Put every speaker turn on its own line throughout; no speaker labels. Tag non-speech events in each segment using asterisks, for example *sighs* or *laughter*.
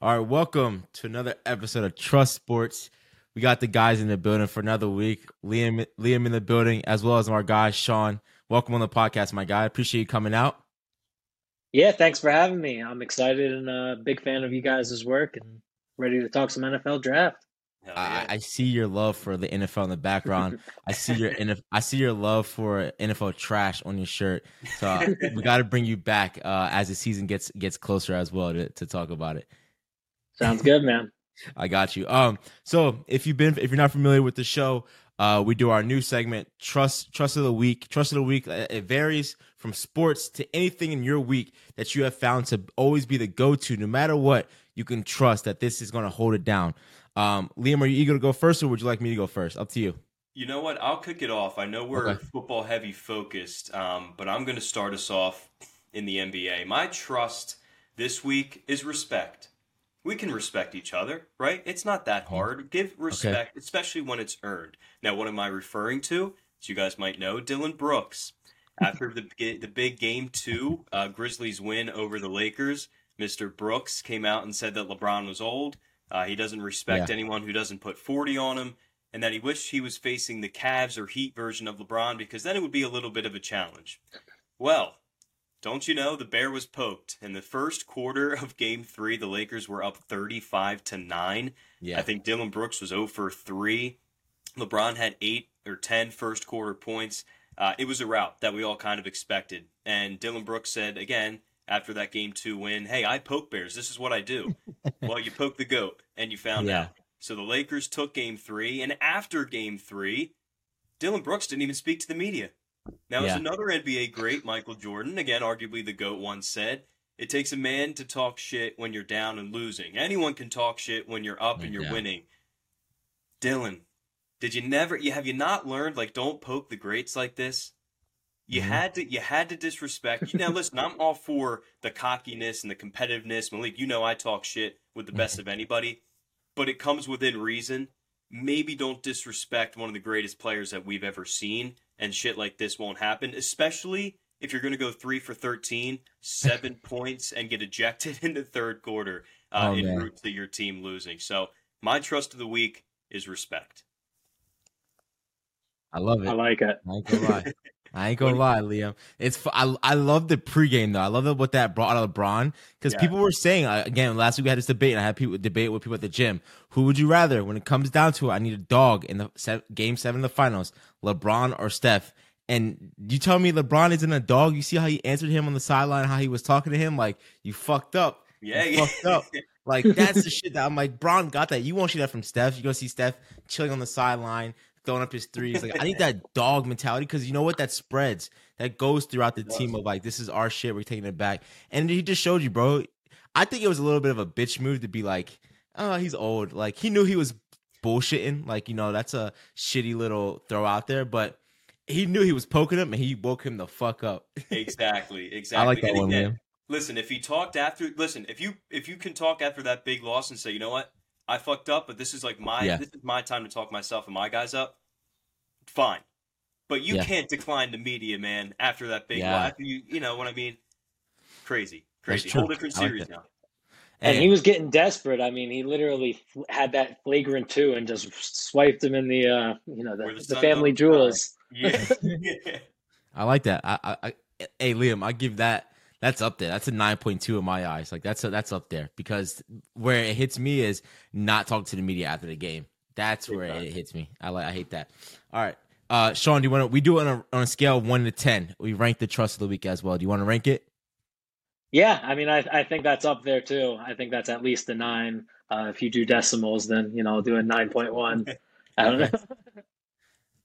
All right, welcome to another episode of Trust Sports. We got the guys in the building for another week. Liam, Liam in the building, as well as our guy Sean. Welcome on the podcast, my guy. Appreciate you coming out.
Yeah, thanks for having me. I'm excited and a big fan of you guys' work and ready to talk some NFL draft.
I, I, see your love for the NFL in the background. I see your *laughs* I see your love for NFL trash on your shirt. So uh, we got to bring you back uh, as the season gets gets closer as well to, to talk about it.
Sounds good, man. *laughs*
I got you. Um, so if you've been, if you're not familiar with the show, uh, we do our new segment, trust, trust of the week. Trust of the week. Uh, it varies from sports to anything in your week that you have found to always be the go-to, no matter what. You can trust that this is going to hold it down. Um, Liam, are you eager to go first, or would you like me to go first? Up to you.
You know what? I'll kick it off. I know we're okay. football heavy focused, um, but I'm going to start us off in the NBA. My trust this week is respect we can respect each other, right? It's not that mm-hmm. hard. Give respect, okay. especially when it's earned. Now, what am I referring to? As you guys might know, Dillon Brooks. *laughs* After the the big game two, uh, Grizzlies win over the Lakers, Mr. Brooks came out and said that LeBron was old. Uh, he doesn't respect yeah. anyone who doesn't put 40 on him, and that he wished he was facing the Cavs or Heat version of LeBron because then it would be a little bit of a challenge. Well, don't you know the bear was poked in the first quarter of Game Three? The Lakers were up thirty-five to nine. Yeah, I think Dillon Brooks was 0 for three. LeBron had eight or 10 first quarter points. Uh, it was a route that we all kind of expected. And Dillon Brooks said again after that Game Two win, "Hey, I poke bears. This is what I do." *laughs* well, you poke the goat, and you found yeah. out. So the Lakers took Game Three, and after Game Three, Dillon Brooks didn't even speak to the media. Now, yeah. as another NBA great, Michael Jordan, again, arguably the GOAT, once said, it takes a man to talk shit when you're down and losing. Anyone can talk shit when you're up and you're yeah. winning. Dillon, did you never you have you not learned like don't poke the greats like this? You mm-hmm. had to you had to disrespect. Now listen, I'm all for the cockiness and the competitiveness. Malik, you know I talk shit with the best of anybody, but it comes within reason. Maybe don't disrespect one of the greatest players that we've ever seen and shit like this won't happen, especially if you're going to go three for 13, *laughs* seven points, and get ejected in the third quarter uh, oh, in route to your team losing. So, my trust of the week is respect.
I love it.
I like it.
I ain't gonna lie. *laughs* I ain't gonna lie, Liam. It's I I love the pregame though. I love what that brought out of LeBron because yeah. people were saying uh, again last week we had this debate and I had people debate with people at the gym. Who would you rather? When it comes down to it, I need a dog in the se- game seven of the finals. LeBron or Steph. And you tell me LeBron isn't a dog. You see how he answered him on the sideline, how he was talking to him, like you fucked up.
Yeah,
you
yeah.
fucked up. *laughs* Like that's the shit that I'm like, Bron got that. You won't see that from Steph. You go see Steph chilling on the sideline, throwing up his threes. Like I need *laughs* that dog mentality because you know what? That spreads. That goes throughout the team of like, this is our shit. We're taking it back. And he just showed you, bro. I think it was a little bit of a bitch move to be like, oh, he's old. Like he knew he was bullshitting. Like, you know, that's a shitty little throw out there, but he knew he was poking him and he woke him the fuck up.
exactly. *laughs* Exactly.
I like that and one, again, man.
Listen, if he talked after listen, if you if you can talk after that big loss and say, you know what, I fucked up, but this is like my yeah. this is my time to talk myself and my guys up, fine. But you yeah. can't decline the media, man, after that big yeah. loss. You you know what I mean? Crazy. Crazy. Whole different series like now.
And, and he was getting desperate. I mean, he literally had that flagrant two and just swiped him in the, uh, you know, the, the, the family jewels.
Yeah. *laughs* *laughs*
I like that. I, I, I, hey, Liam, I give that. That's up there. That's a nine point two in my eyes. Like that's a, that's up there because where it hits me is not talking to the media after the game. That's where it hits me. I like. I hate that. All right, uh, Sean, do you want to? We do it on a, on a scale of one to ten. We rank the trust of the week as well. Do you want to rank it?
Yeah, I mean, I, I think that's up there too. I think that's at least a nine. Uh, if you do decimals, then you know, I'll do a nine point one. *laughs* I don't know.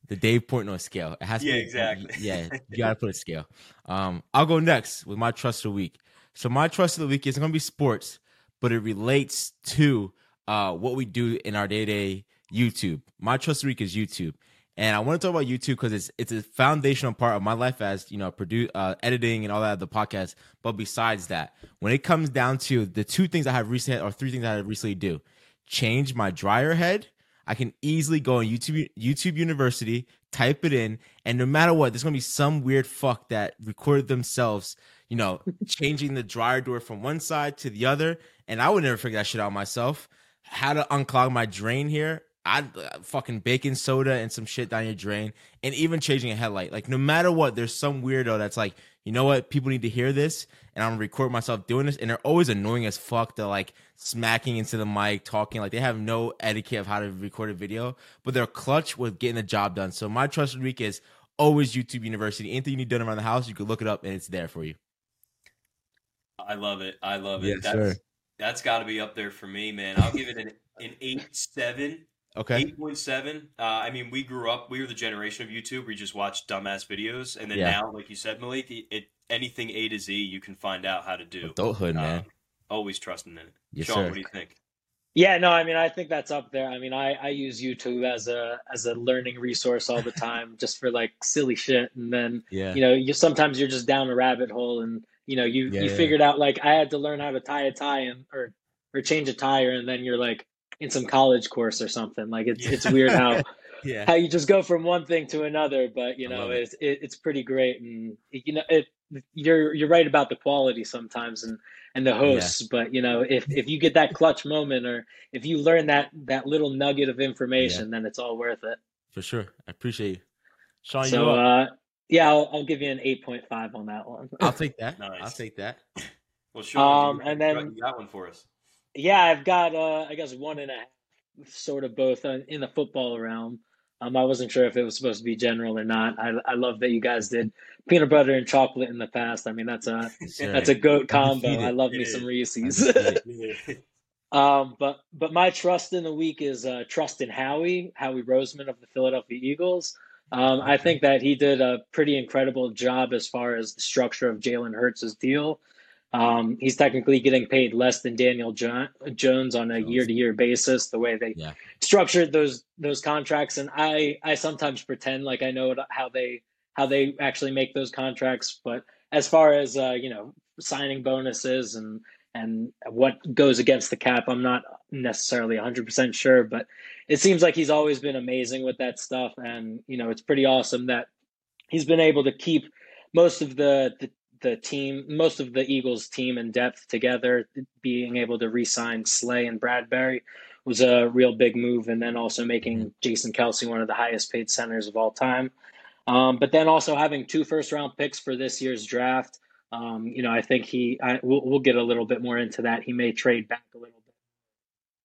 The Dave Portnoy scale. It has to
yeah,
be,
exactly.
Yeah, you gotta put a scale. Um, I'll go next with my trust of the week. So my trust of the week is gonna be sports, but it relates to uh what we do in our day to day YouTube. My trust of the week is YouTube. And I want to talk about YouTube because it's it's a foundational part of my life as you know, produce, uh, editing and all that the podcast. But besides that, when it comes down to the two things I have recently or three things I have recently do, change my dryer head. I can easily go on YouTube YouTube University, type it in, and no matter what, there's gonna be some weird fuck that recorded themselves, you know, *laughs* changing the dryer door from one side to the other, and I would never figure that shit out myself. How to unclog my drain here? I uh, fucking baking soda and some shit down your drain, and even changing a headlight. Like no matter what, there's some weirdo that's like, you know what, people need to hear this, and I'm gonna record myself doing this, and they're always annoying as fuck. They're like smacking into the mic, talking like they have no etiquette of how to record a video, but they're clutch with getting the job done. So my trusted week is always YouTube University. Anything you need done around the house, you can look it up, and it's there for you.
I love it. I love it. Yes, that's sir. that's got to be up there for me, man. I'll give it an an eight seven.
Okay.
Eight point seven. Uh, I mean, we grew up. We were the generation of YouTube. We just watched dumbass videos, and then yeah. now, like you said, Malik, it, anything A to Z, you can find out how to do.
Adulthood, uh, man.
Always trusting in it.
Yes,
Sean,
sir.
what do you think?
Yeah, no, I mean, I think that's up there. I mean, I, I use YouTube as a as a learning resource all the time, *laughs* just for like silly shit. And then,
yeah.
you know, you sometimes you're just down a rabbit hole, and you know, you
Yeah,
you
yeah.
figured out like I had to learn how to tie a tie and or or change a tire, and then you're like in some college course or something. Like it's it's weird how *laughs*
Yeah.
how you just go from one thing to another. But you know,
love it.
it's it, it's pretty great, and you know, it you're you're right about the quality sometimes and and the hosts. But you know, if if you get that clutch moment or if you learn that that little nugget of information, then it's all worth it.
For sure. I appreciate you. Sean, you
So
up?
uh, yeah, I'll, I'll give you an eight point five on that one.
I'll take that. *laughs*
Nice.
I'll take that.
Well, Sean,
Um, and then-
you got one for us.
Yeah, I've got uh, I guess one and a half, sort of both uh, in the football realm. Um, I wasn't sure if it was supposed to be general or not. I I love that you guys did peanut butter and chocolate in the past. I mean, that's a *laughs* that's a goat combo. I love me some. Reese's. *laughs* Um, but but my trust in the week is uh, trust in Howie Howie Roseman of the Philadelphia Eagles. Um, I think that he did a pretty incredible job as far as the structure of Jalen Hurts' deal. Um, he's technically getting paid less than Daniel jo- Jones on a year-to-year basis. The way they
Yeah.
structured those those contracts, and I I sometimes pretend like I know how they how they actually make those contracts. But as far as uh, you know, signing bonuses and and what goes against the cap, I'm not necessarily 100% sure. But it seems like he's always been amazing with that stuff, and you know, it's pretty awesome that he's been able to keep most of the, the the team, most of the Eagles team in depth together. Being able to re-sign Slay and Bradberry was a real big move, and then also making Jason Kelce one of the highest paid centers of all time. Um, but then also having two first round picks for this year's draft. Um, you know, I think he. I, we'll, we'll get a little bit more into that. He may trade back a little bit,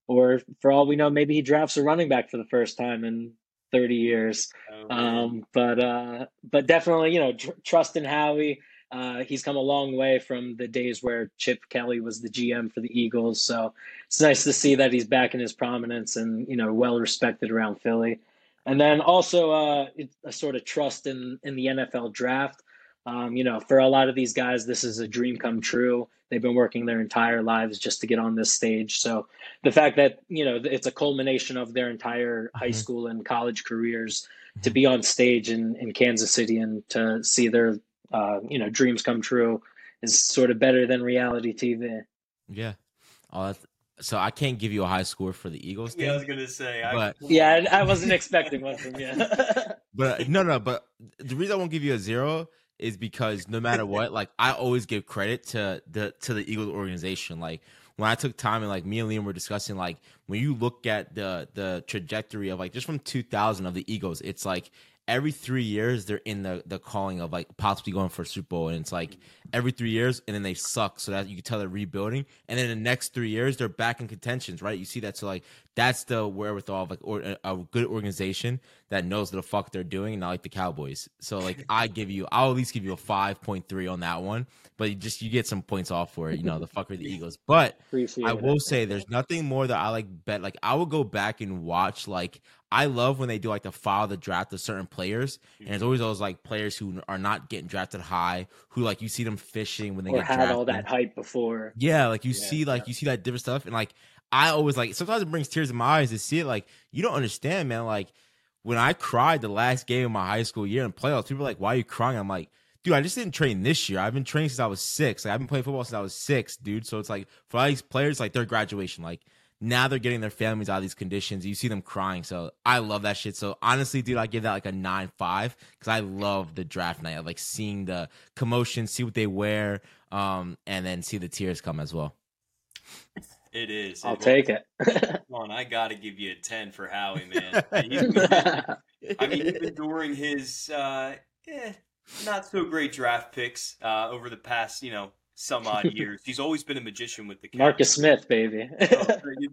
or for all we know, maybe he drafts a running back for the first time in 30 years.
Oh,
Um, but uh, but definitely, you know, tr- trust in Howie. Uh, he's come a long way from the days where Chip Kelly was the GM for the Eagles. So it's nice to see that he's back in his prominence and you know well respected around Philly. And then also uh, a sort of trust in in the NFL draft. Um, you know, for a lot of these guys, this is a dream come true. They've been working their entire lives just to get on this stage. So the fact that you know it's a culmination of their entire high
Mhm.
school and college careers to be on stage in, in Kansas City and to see their uh, you know dreams come true is sort of better than reality TV.
Yeah. Oh, that's, so I can't give you a high score for the Eagles
Yeah, I was
thing,
gonna say. I,
but *laughs*
Yeah, I I wasn't expecting one from you. *laughs*
but no, no. But the reason I won't give you a zero is because no matter what, like I always give credit to the to the Eagles organization. Like when I took time and like me and Liam were discussing, like when you look at the the trajectory of like just from 2000 of the Eagles, it's like every three years they're in the the calling of like possibly going for a Super Bowl, and it's like every three years, and then they suck, so that you can tell they're rebuilding, and then the next three years they're back in contentions, right? You see that, so like that's the wherewithal of like or, a good organization that knows what the fuck they're doing, and not like the Cowboys. So like I give you, I'll at least give you a five point three on that one, but you just you get some points off for it, you know, the fuck are the Eagles, but.
Appreciate
I
it.
will say there's nothing more that I like bet like I will go back and watch like I love when they do like the file the draft of certain players and it's mm-hmm. always those like players who are not getting drafted high who like you see them fishing when they
or
get
had
drafted.
all that hype before.
Yeah, like you
Yeah,
see like you see that different stuff and like I always like sometimes it brings tears in my eyes to see it like you don't understand man like when I cried the last game of my high school year in playoffs people are like why are you crying? I'm like dude I just didn't train this year. I've been training since I was 6 like I've been playing football since I was 6 dude. So it's like for all these players like their graduation like now they're getting their families out of these conditions you see them crying so I love that shit so honestly dude I give that like a 9 5 cuz I love the draft night of like seeing the commotion see what they wear um and then see the tears come as well
It is.
I'll it take it.
Come on, I got to give you a 10 for Howie, man. *laughs* I mean, even during his uh, eh, not so great draft picks uh, over the past, you know, some odd *laughs* years, he's always been a magician with the
Marcus Smith, baby. oh,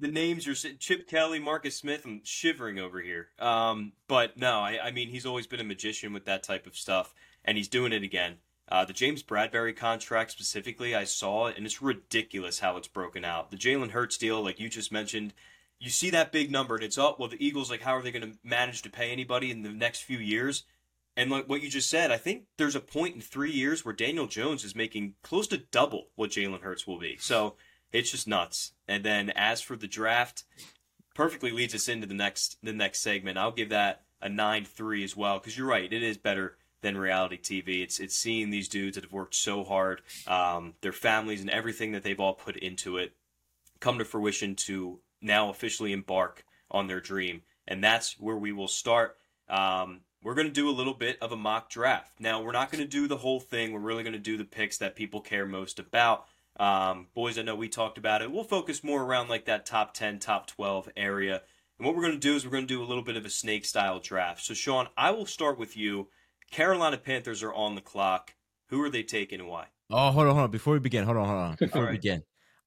the *laughs* names are Chip Kelly, Marcus Smith. I'm shivering over here. Um, but no, I, I mean, he's always been a magician with that type of stuff, and he's doing it again. Uh, the James Bradberry contract specifically, I saw it, and it's ridiculous how it's broken out. The Jalen Hurts deal, like you just mentioned, you see that big number, and it's up. Well, the Eagles, like, how are they going to manage to pay anybody in the next few years? And like what you just said, I think there's a point in three years where Daniel Jones is making close to double what Jalen Hurts will be. So it's just nuts. And then as for the draft, perfectly leads us into the next the next segment. I'll give that a nine three as well because you're right, it is better than reality TV. It's it's seeing these dudes that have worked so hard, um, their families and everything that they've all put into it, come to fruition to now officially embark on their dream, and that's where we will start. Um, we're going to do a little bit of a mock draft. Now, we're not going to do the whole thing. We're really going to do the picks that people care most about. Um, boys, I know we talked about it. We'll focus more around like that top 10, top 12 area. And what we're going to do is we're going to do a little bit of a snake style draft. So, Sean, I will start with you. Carolina Panthers are on the clock. Who are they taking and why?
Oh, hold on, hold on. Before we begin, hold on, hold on. *laughs* Before right. we begin,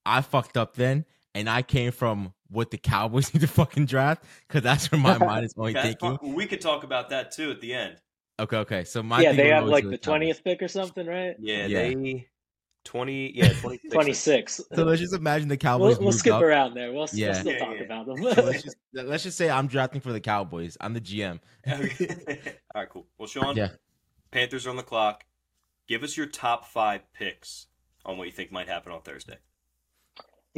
I fucked up then, and I came from what the Cowboys *laughs* need to fucking draft because that's where my mind is only thinking. *laughs*
We could talk about that too at the end.
Okay, okay. So my
yeah, they have like the twentieth pick or something, right?
Yeah, yeah. they 20 yeah *laughs* 26.
26.
so let's just imagine the cowboys
we'll, we'll skip
up.
around there we'll, yeah. we'll still yeah, talk yeah. about them
so let's, just, let's just say i'm drafting for the cowboys i'm the gm
all right cool well sean yeah Panthers are on the clock. Give us your top five picks on what you think might happen on Thursday.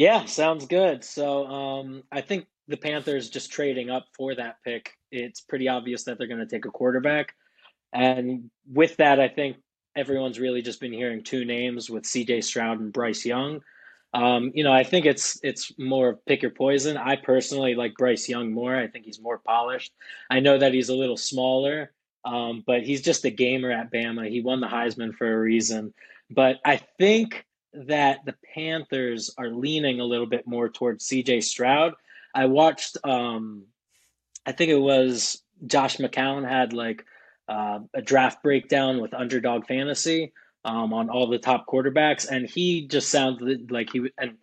Yeah, sounds good. So um, I think the Panthers just trading up for that pick. It's pretty obvious that they're going to take a quarterback, and with that, I think everyone's really just been hearing two names with C.J. Stroud and Bryce Young. Um, you know, I think it's it's more pick your poison. I personally like Bryce Young more. I think he's more polished. I know that he's a little smaller, um, but he's just a gamer at Bama. He won the Heisman for a reason. But I think that the Panthers are leaning a little bit more towards CJ Stroud. I watched, um, I think it was Josh McCown had like uh, a draft breakdown with Underdog Fantasy um, on all the top quarterbacks, and he just sounded like he and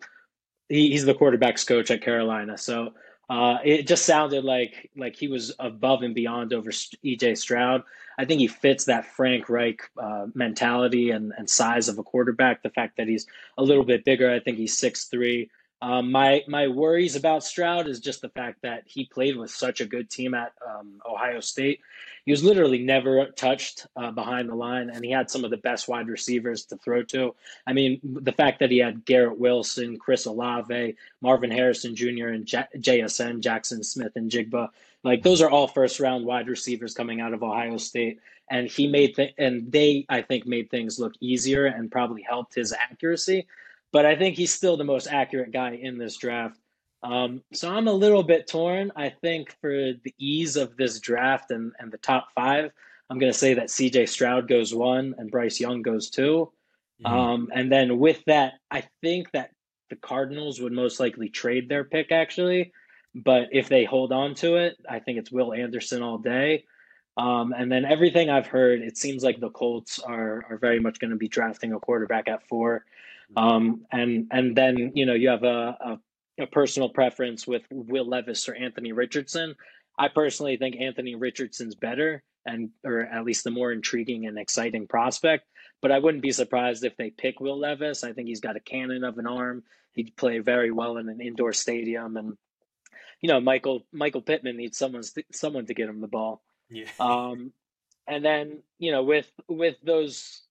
he, he's the quarterbacks coach at Carolina. So uh, it just sounded like like he was above and beyond over CJ Stroud. I think he fits that Frank Reich uh, mentality and, and size of a quarterback. The fact that he's a little bit bigger, I think he's six three. Um, my my worries about Stroud is just the fact that he played with such a good team at um, Ohio State. He was literally never touched uh, behind the line, and he had some of the best wide receivers to throw to. I mean, the fact that he had Garrett Wilson, Chris Olave, Marvin Harrison Jr., and J- JSN, Jaxon Smith-Njigba, like those are all first round wide receivers coming out of Ohio State, and he made th- and they I think made things look easier and probably helped his accuracy but I think he's still the most accurate guy in this draft. Um, so I'm a little bit torn. I think for the ease of this draft and, and the top five, I'm going to say that CJ Stroud goes one and Bryce Young goes 2 mm-hmm. um, and then with that, I think that the Cardinals would most likely trade their pick actually. But if they hold on to it, I think it's Will Anderson all day. Um, and then everything I've heard, it seems like the Colts are are very much going to be drafting a quarterback at four. Um, and and then you know you have a, a, a personal preference with Will Levis or Anthony Richardson. I personally think Anthony Richardson's better and or at least the more intriguing and exciting prospect. But I wouldn't be surprised if they pick Will Levis. I think he's got a cannon of an arm. He'd play very well in an indoor stadium, and you know Michael Michael Pittman needs someone someone to get him the ball.
Yeah.
Um, and then you know with with those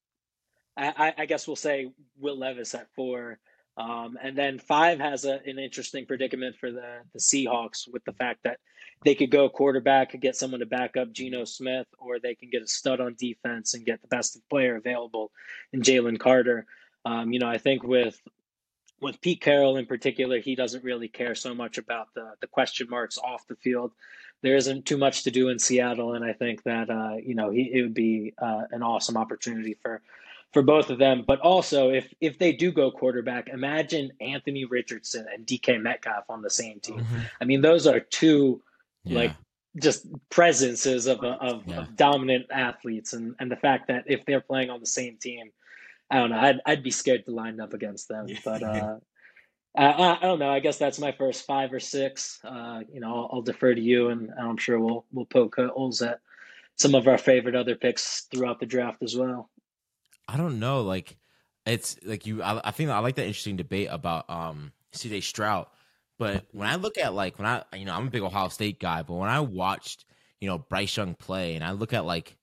I, I guess we'll say Will Levis at four. Um, and then five has a, an interesting predicament for the, the Seahawks with the fact that they could go quarterback, get someone to back up Geno Smith, or they can get a stud on defense and get the best player available in Jalen Carter. Um, you know, I think with with Pete Carroll in particular, he doesn't really care so much about the the question marks off the field. There isn't too much to do in Seattle, and I think that uh, you know he, it would be uh, an awesome opportunity for for both of them. But also, if if they do go quarterback, imagine Anthony Richardson and DK Metcalf on the same team. Mm-hmm. I mean, those are two yeah. like just presences of of, yeah. of, dominant athletes, and and the fact that if they're playing on the same team, I don't know, I'd I'd be scared to line up against them. But uh, *laughs* I, I, don't know. I guess that's my first five or six. Uh, you know, I'll, I'll, defer to you, and I'm sure we'll we'll poke holes at some of our favorite other picks throughout the draft as well.
I don't know. Like, it's like you. I, I think I like that interesting debate about um C.J. Stroud. But when I look at like when I you know I'm a big Ohio State guy, but when I watched you know Bryce Young play and I look at like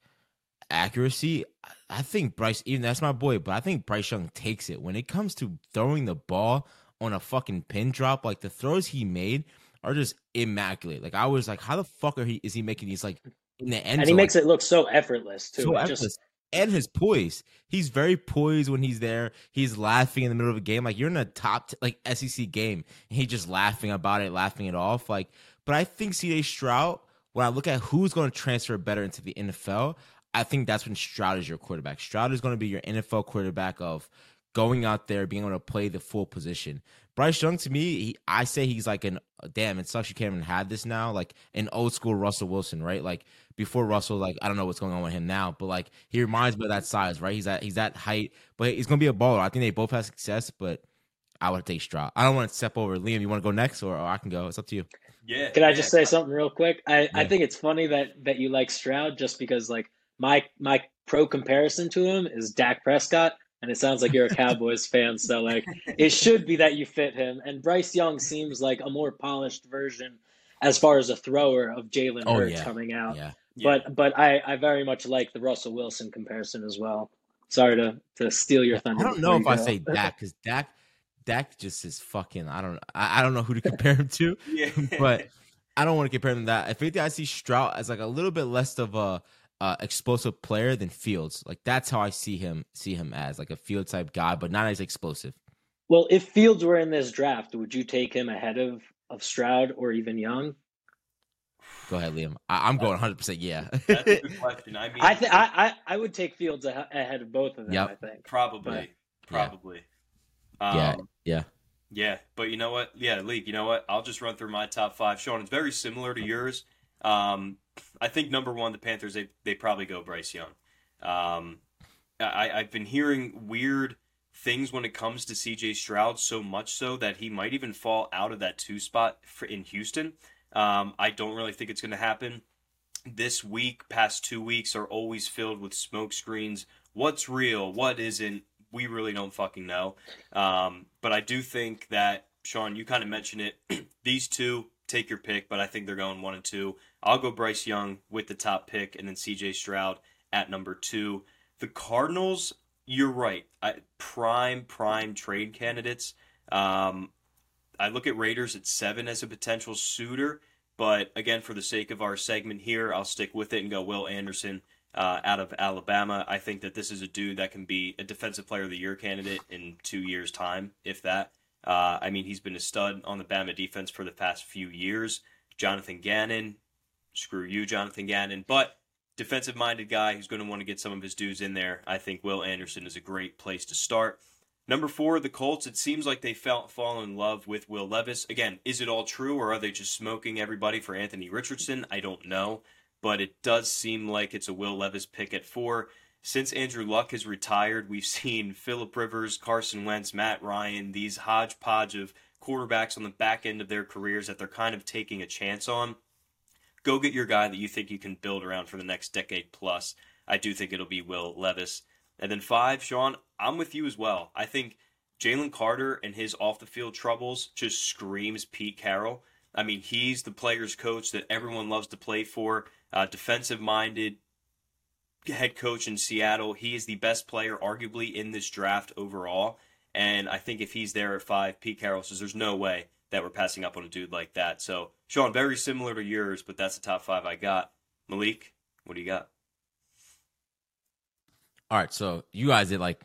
accuracy, I think Bryce even that's my boy, but I think Bryce Young takes it when it comes to throwing the ball on a fucking pin drop. Like the throws he made are just immaculate. Like I was like, how the fuck are he is he making these like in the end?
And he
zone?
makes it look so effortless too.
So effortless. Just... And his poise. He's very poised when he's there. He's laughing in the middle of a game. Like you're in a top t- like SEC game, and he's just laughing about it, laughing it off. Like, but I think CJ Stroud. When I look at who's going to transfer better into the NFL, I think that's when Stroud is your quarterback. Stroud is going to be your NFL quarterback of going out there, being able to play the full position. Bryce Young, to me, he, I say he's like an damn. It sucks you can't even have this now, like an old school Russell Wilson, right? Like before Russell, like I don't know what's going on with him now, but like he reminds me of that size, right? He's at he's that height, but he's gonna be a baller. I think they both have success, but I would take Stroud. I don't want to step over Liam. You want to go next, or, or I can go? It's up to you.
Yeah.
Can
I
just say something real quick? I, yeah. I think it's funny that that you like Stroud just because like my my pro comparison to him is Dak Prescott, and it sounds like you're a *laughs* Cowboys fan, so like it should be that you fit him. And Bryce Young seems like a more polished version as far as a thrower of Jalen oh, Hurts yeah. coming out. Yeah. But but I, I very much like the Russell Wilson comparison as well. Sorry to to steal your thunder.
I don't know if I say Dak because Dak Dak just is fucking. I don't I, I don't know who to compare him to, *laughs* yeah. but I don't want to compare him to that. I think I see Stroud as like a little bit less of a uh, explosive player than Fields. Like that's how I see him see him as like a field type guy, but not as explosive.
Well, if Fields were in this draft, would you take him ahead of of Stroud or even Young?
Go ahead, Liam. I, am going 100. percent Yeah.
That's a good question. I *laughs* mean,
I think I, I would take Fields ahead of both of them. Yep. I think
probably, but, probably.
Yeah. Um, yeah.
Yeah, but you know what? Yeah, League. You know what? I'll just run through my top five. Sean, it's very similar to yours. Um, I think number one, the Panthers. They they probably go Bryce Young. Um, I, I've been hearing weird things when it comes to CJ Stroud, so much so that he might even fall out of that two spot for, in Houston. Um, I don't really think it's going to happen. This week, past two weeks, are always filled with smoke screens. What's real? What isn't? We really don't fucking know. Um, but I do think that Sean, you kind of mentioned it. *clears throat* These two, take your pick, but I think they're going one and two. I'll go Bryce Young with the top pick, and then C.J. Stroud at number two. The Cardinals, you're right. I, prime prime trade candidates. Um, I look at Raiders at seven as a potential suitor, but again, for the sake of our segment here, I'll stick with it and go Will Anderson uh, out of Alabama. I think that this is a dude that can be a defensive player of the year candidate in two years' time, if that. Uh, I mean, he's been a stud on the Bama defense for the past few years. Jonathan Gannon, screw you, Jonathan Gannon, but defensive minded guy who's going to want to get some of his dues in there. I think Will Anderson is a great place to start. Number four, the Colts. It seems like they fell, fall in love with Will Levis. Again, is it all true, or are they just smoking everybody for Anthony Richardson? I don't know, but it does seem like it's a Will Levis pick at four. Since Andrew Luck has retired, we've seen Philip Rivers, Carson Wentz, Matt Ryan, these hodgepodge of quarterbacks on the back end of their careers that they're kind of taking a chance on. Go get your guy that you think you can build around for the next decade plus. I do think it'll be Will Levis. And then five, Sean, I'm with you as well. I think Jalen Carter and his off the field troubles just screams Pete Carroll. I mean, he's the player's coach that everyone loves to play for, uh, defensive minded head coach in Seattle. He is the best player, arguably, in this draft overall. And I think if he's there at five, Pete Carroll says there's no way that we're passing up on a dude like that. So, Sean, very similar to yours, but that's the top five I got. Malik, what do you got?
All right, so you guys did like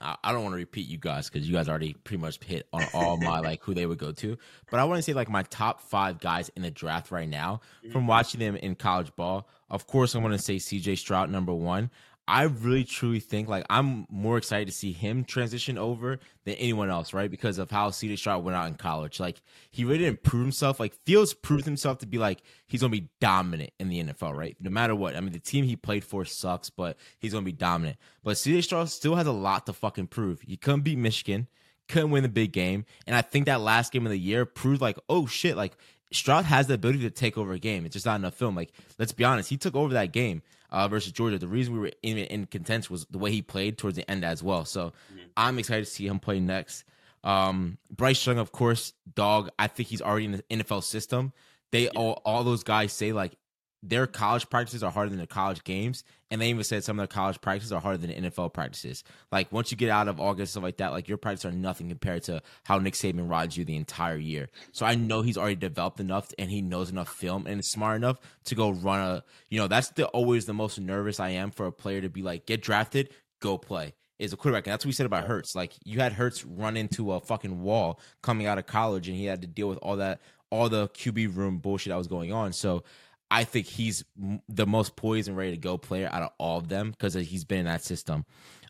I don't want to repeat you guys because you guys already pretty much hit on all my *laughs* like who they would go to. But I want to say like my top five guys in the draft right now from mm-hmm. watching them in college ball. Of course, I want to say CJ Stroud number one. I really truly think like I'm more excited to see him transition over than anyone else, right? Because of how CJ Stroud went out in college. Like he really didn't prove himself. Like Fields proved himself to be like he's gonna be dominant in the NFL, right? No matter what. I mean, the team he played for sucks, but he's gonna be dominant. But CJ Stroud still has a lot to fucking prove. He couldn't beat Michigan, couldn't win the big game, and I think that last game of the year proved like, oh shit, like Stroud has the ability to take over a game. It's just not enough film. Like, let's be honest, he took over that game uh, versus Georgia. The reason we were in, in contention was the way he played towards the end as well. So mm-hmm. I'm excited to see him play next. Um, Bryce Young, of course, dog. I think he's already in the NFL system. They yeah. all all those guys say like their college practices are harder than their college games, and they even said some of their college practices are harder than NFL practices. Like once you get out of August stuff like that, like your practices are nothing compared to how Nick Saban rides you the entire year. So I know he's already developed enough and he knows enough film and is smart enough to go run a. You know, that's the always the most nervous I am for a player to be like get drafted, go play. Is a quarterback, and that's what we said about Hurts. Like you had Hurts run into a fucking wall coming out of college, and he had to deal with all that, all the QB room bullshit that was going on. So I think he's the most poised and ready to go player out of all of them because he's been in that system.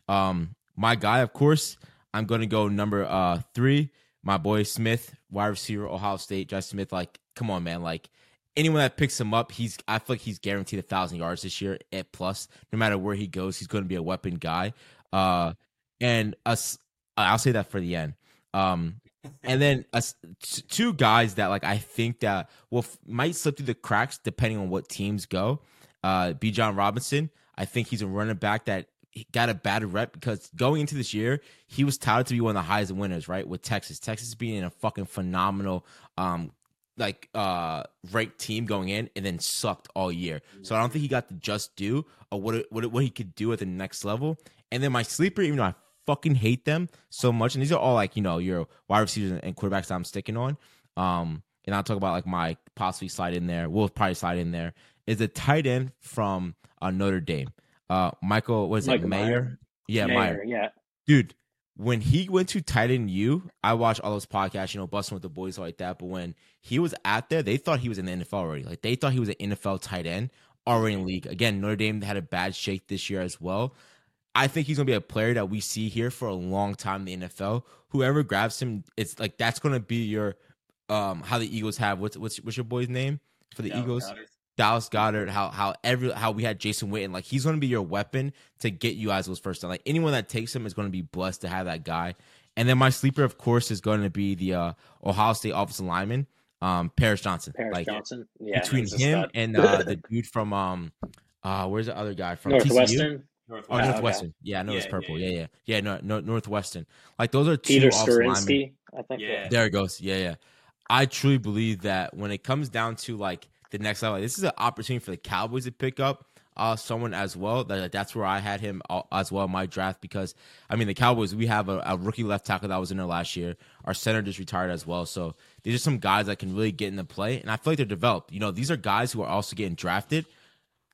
Um, my guy, of course, I'm going to go number uh, three. My boy Smith, wide receiver, Ohio State. Josh Smith, like, come on, man. Like, anyone that picks him up, he's I feel like he's guaranteed a thousand yards this year at plus. No matter where he goes, he's going to be a weapon guy. Uh, and us, I'll say that for the end. Um, and then uh, two guys that like I think that will might slip through the cracks depending on what teams go. Uh, Bijan Robinson, I think he's a running back that got a bad rep because going into this year, he was touted to be one of the highest winners, right? With Texas, Texas being a fucking phenomenal, um, like uh, ranked team going in, and then sucked all year. So I don't think he got the just due of what it, what it, what he could do at the next level. And then my sleeper, even though I fucking hate them so much. And these are all like, you know, your wide receivers and quarterbacks that I'm sticking on. Um, and I'll talk about like my possibly slide in there. We'll probably slide in there. Is a tight end from uh, Notre Dame. Uh, Michael, was it Mayer? Mayer? Yeah, Mayer, Mayer.
Yeah,
dude. When he went to tight end U, I watched all those podcasts, you know, busting with the boys like that. But when he was out there, they thought he was in the NFL already. Like they thought he was an NFL tight end already in league. Again, Notre Dame had a bad shake this year as well. I think he's gonna be a player that we see here for a long time in the NFL. Whoever grabs him, it's like that's gonna be your um how the Eagles have what's what's what's your boy's name for the Dallas Eagles? Goedert. Dallas Goedert, how how every how we had Jason Witten, like he's gonna be your weapon to get you guys those first down. Like anyone that takes him is gonna be blessed to have that guy. And then my sleeper, of course, is going to be the uh, Ohio State offensive lineman, um, Paris Johnson.
Paris
like,
Johnson, yeah.
Between him and uh, the dude from um, uh, where's the other guy from
Northwestern?
TCU? Northwestern. Oh, Northwestern. Okay. Yeah, I know yeah, it's purple. Yeah, yeah, yeah. Yeah, no, no, Northwestern. Like those are two
Peter Skoronski, I think.
Yeah. There it goes. Yeah, yeah. I truly believe that when it comes down to like the next level, this is an opportunity for the Cowboys to pick up uh, someone as well. That that's where I had him uh, as well in my draft because I mean the Cowboys we have a, a, rookie left tackle that was in there last year. Our center just retired as well, so these are some guys that can really get into play, and I feel like they're developed. You know, these are guys who are also getting drafted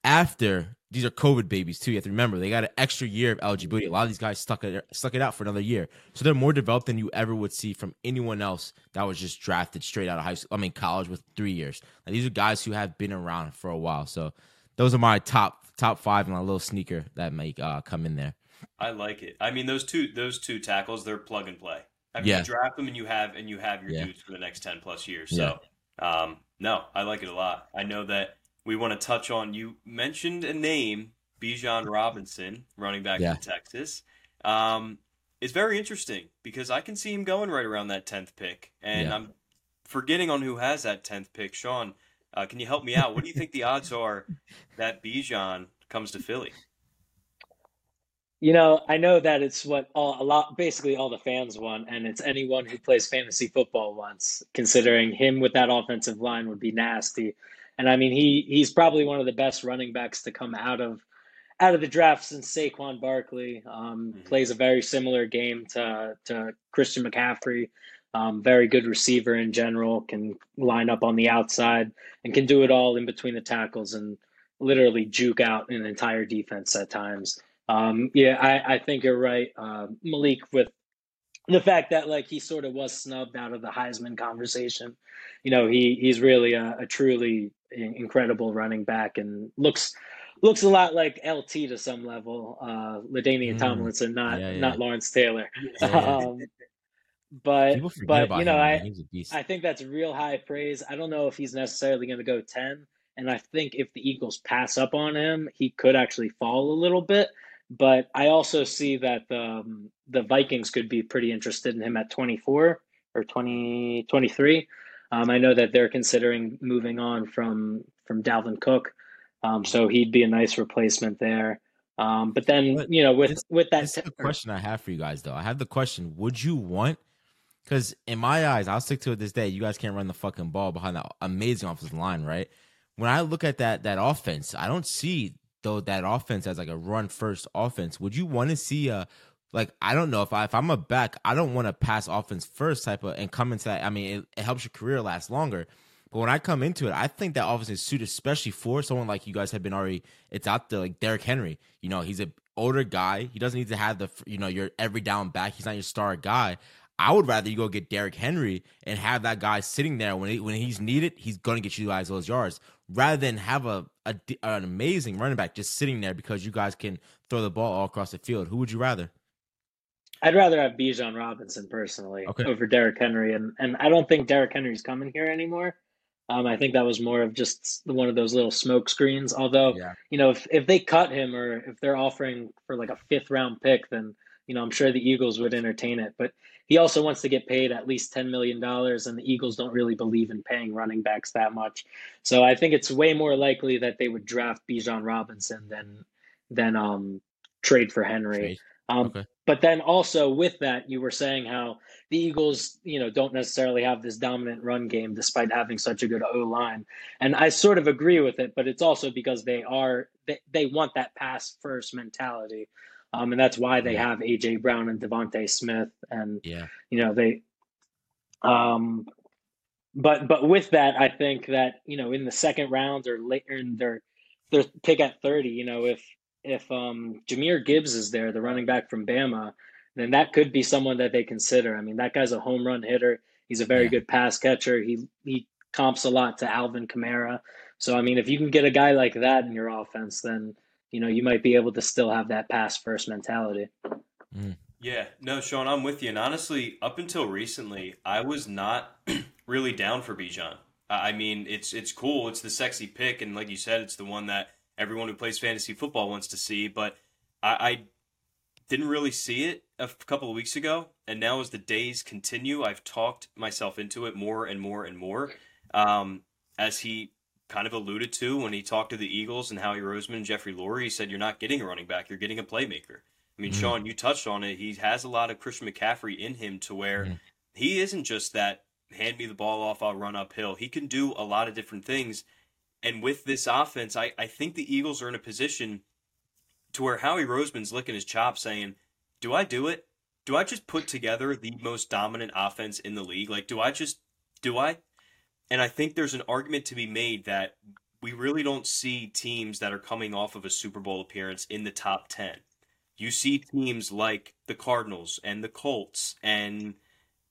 after these are COVID babies too. You have to remember they got an extra year of eligibility. A lot of these guys stuck it stuck it out for another year, so they're more developed than you ever would see from anyone else that was just drafted straight out of high school. I mean, college with three years. These are guys who have been around for a while. So those are my top top five and a little sneaker that may uh, come in there.
I like it. I mean, those two those two tackles, they're plug and play. I mean,
yeah.
you draft them and you have and you have your yeah. dudes for the next ten plus years. So, yeah. um, no, I like it a lot. I know that we want to touch on. You mentioned a name, Bijan Robinson, running back yeah. from Texas. Um, it's very interesting because I can see him going right around that tenth pick, and yeah. I'm forgetting on who has that tenth pick. Sean, uh, can you help me out? What do you think the odds are that Bijan comes to Philly?
You know, I know that it's what all a lot basically all the fans want, and it's anyone who plays fantasy football wants. Considering him with that offensive line would be nasty. And I mean, he he's probably one of the best running backs to come out of out of the draft since Saquon Barkley. Um, mm-hmm. Plays a very similar game to to Christian McCaffrey. Um, very good receiver in general. Can line up on the outside and can do it all in between the tackles and literally juke out an entire defense at times. Um, yeah, I, I think you're right, uh, Malik, with the fact that like he sort of was snubbed out of the Heisman conversation. You know, he he's really a, a truly incredible running back and looks looks a lot like LT to some level, uh, LaDainian mm. Tomlinson, not yeah, yeah. not Lawrence Taylor. *laughs* Um, but but you know, him, I I think that's real high praise. I don't know if he's necessarily going to go ten, and I think if the Eagles pass up on him, he could actually fall a little bit. But I also see that um, the Vikings could be pretty interested in him at 24 or 20, 23. Um, I know that they're considering moving on from from Dalvin Cook, um, so he'd be a nice replacement there. Um, but then but you know, with
this,
with that,
t- the question I have for you guys though. I have the question: Would you want? Because in my eyes, I'll stick to it this day. You guys can't run the fucking ball behind that amazing offensive line, right? When I look at that that offense, I don't see though that offense as like a run first offense. Would you want to see a like I don't know if I if I'm a back, I don't want to pass offense first type of and come into that. I mean, it, it, helps your career last longer. But when I come into it, I think that offense is suited especially for someone like you guys have been already. It's out there like Derrick Henry. You know, he's an older guy. He doesn't need to have the you know your every down back. He's not your star guy. I would rather you go get Derrick Henry and have that guy sitting there when he, when he's needed, he's going to get you guys those yards rather than have a, a an amazing running back just sitting there because you guys can throw the ball all across the field. Who would you rather?
I'd rather have Bijan Robinson personally okay. over Derrick Henry, and and I don't think Derrick Henry's coming here anymore. Um, I think that was more of just one of those little smoke screens. Although, yeah. you know, if if they cut him or if they're offering for like a fifth round pick, then you know I'm sure the Eagles would entertain it. But he also wants to get paid at least ten million dollars, and the Eagles don't really believe in paying running backs that much. So I think it's way more likely that they would draft Bijan Robinson than than um trade for Henry. Trade. Um, okay. But then also with that, you were saying how the Eagles, you know, don't necessarily have this dominant run game despite having such a good O line, and I sort of agree with it. But it's also because they are they, they want that pass first mentality. Um, and that's why they have AJ Brown and DeVonta Smith, and yeah, you know they. Um, but but with that, I think that you know in the second round or later in their their pick at thirty, you know if if um Jahmyr Gibbs is there, the running back from Bama, then that could be someone that they consider. I mean, that guy's a home run hitter. He's a very yeah. good pass catcher. He he comps a lot to Alvin Kamara. So I mean, if you can get a guy like that in your offense, then you know, you might be able to still have that pass first mentality.
Mm. Yeah, no, Sean, I'm with you. And honestly, up until recently, I was not *clears throat* really down for Bijan. I mean, it's it's cool. It's the sexy pick, and like you said, it's the one that everyone who plays fantasy football wants to see. But I, I didn't really see it a couple of weeks ago, and now as the days continue, I've talked myself into it more and more and more. Um, as he kind of alluded to when he talked to the Eagles and Howie Roseman and Jeffrey Lurie. He said, You're not getting a running back, you're getting a playmaker. I mean, mm Sean, you touched on it. He has a lot of Christian McCaffrey in him to where mm he isn't just that hand me the ball off, I'll run uphill. He can do a lot of different things. And with this offense, I, I think the Eagles are in a position to where Howie Roseman's licking his chops saying, Do I do it? Do I just put together the most dominant offense in the league? Like, do I just, do I? And I think there's an argument to be made that we really don't see teams that are coming off of a Super Bowl appearance in the top 10. You see teams like the Cardinals and the Colts and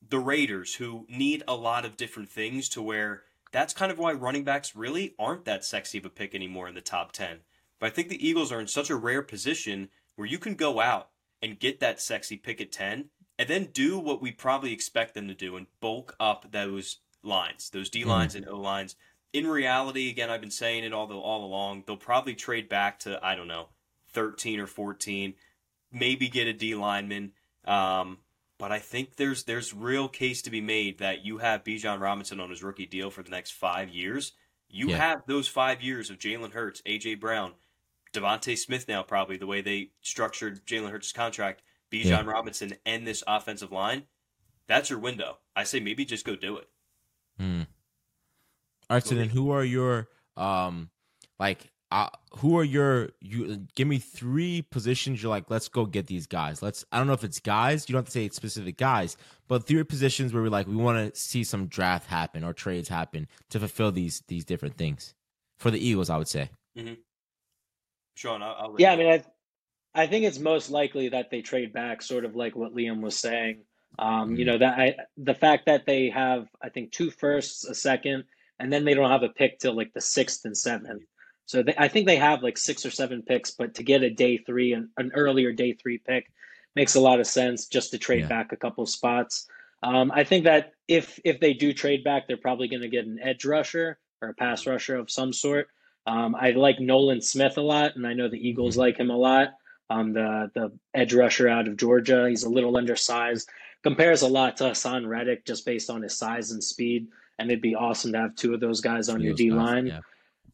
the Raiders who need a lot of different things to where that's kind of why running backs really aren't that sexy of a pick anymore in the top 10. But I think the Eagles are in such a rare position where you can go out and get that sexy pick at 10 and then do what we probably expect them to do and bulk up those lines, those D lines mm. and O lines. In reality, again, I've been saying it all the, all along. They'll probably trade back to I don't know, thirteen or fourteen, maybe get a D lineman. Um, but I think there's there's real case to be made that you have Bijan Robinson on his rookie deal for the next five years. You yeah. have those five years of Jalen Hurts, AJ Brown, DeVonta Smith now probably the way they structured Jalen Hurts' contract, Bijan yeah. Robinson, and this offensive line. That's your window. I say maybe just go do it.
Mm. All right, so then who are your um like uh, who are your you give me three positions you're like let's go get these guys let's i don't know if it's guys you don't have to say it's specific guys but three positions where we're like we want to see some draft happen or trades happen to fulfill these these different things for the eagles i would say
mm-hmm. sean I'll, I'll
yeah i mean i i think it's most likely that they trade back sort of like what liam was saying um, mm-hmm. You know that I, the fact that they have I think two firsts, a second, and then they don't have a pick till like the sixth and seventh. So they, I think they have like six or seven picks, but to get a day three and an earlier day three pick makes a lot of sense just to trade yeah. back a couple spots. Um, I think that if if they do trade back, they're probably going to get an edge rusher or a pass rusher of some sort. Um, I like Nolan Smith a lot, and I know the Eagles mm-hmm. like him a lot. Um, the the edge rusher out of Georgia, he's a little undersized, compares a lot to Haason Reddick just based on his size and speed, and it'd be awesome to have two of those guys on your D line. Yeah.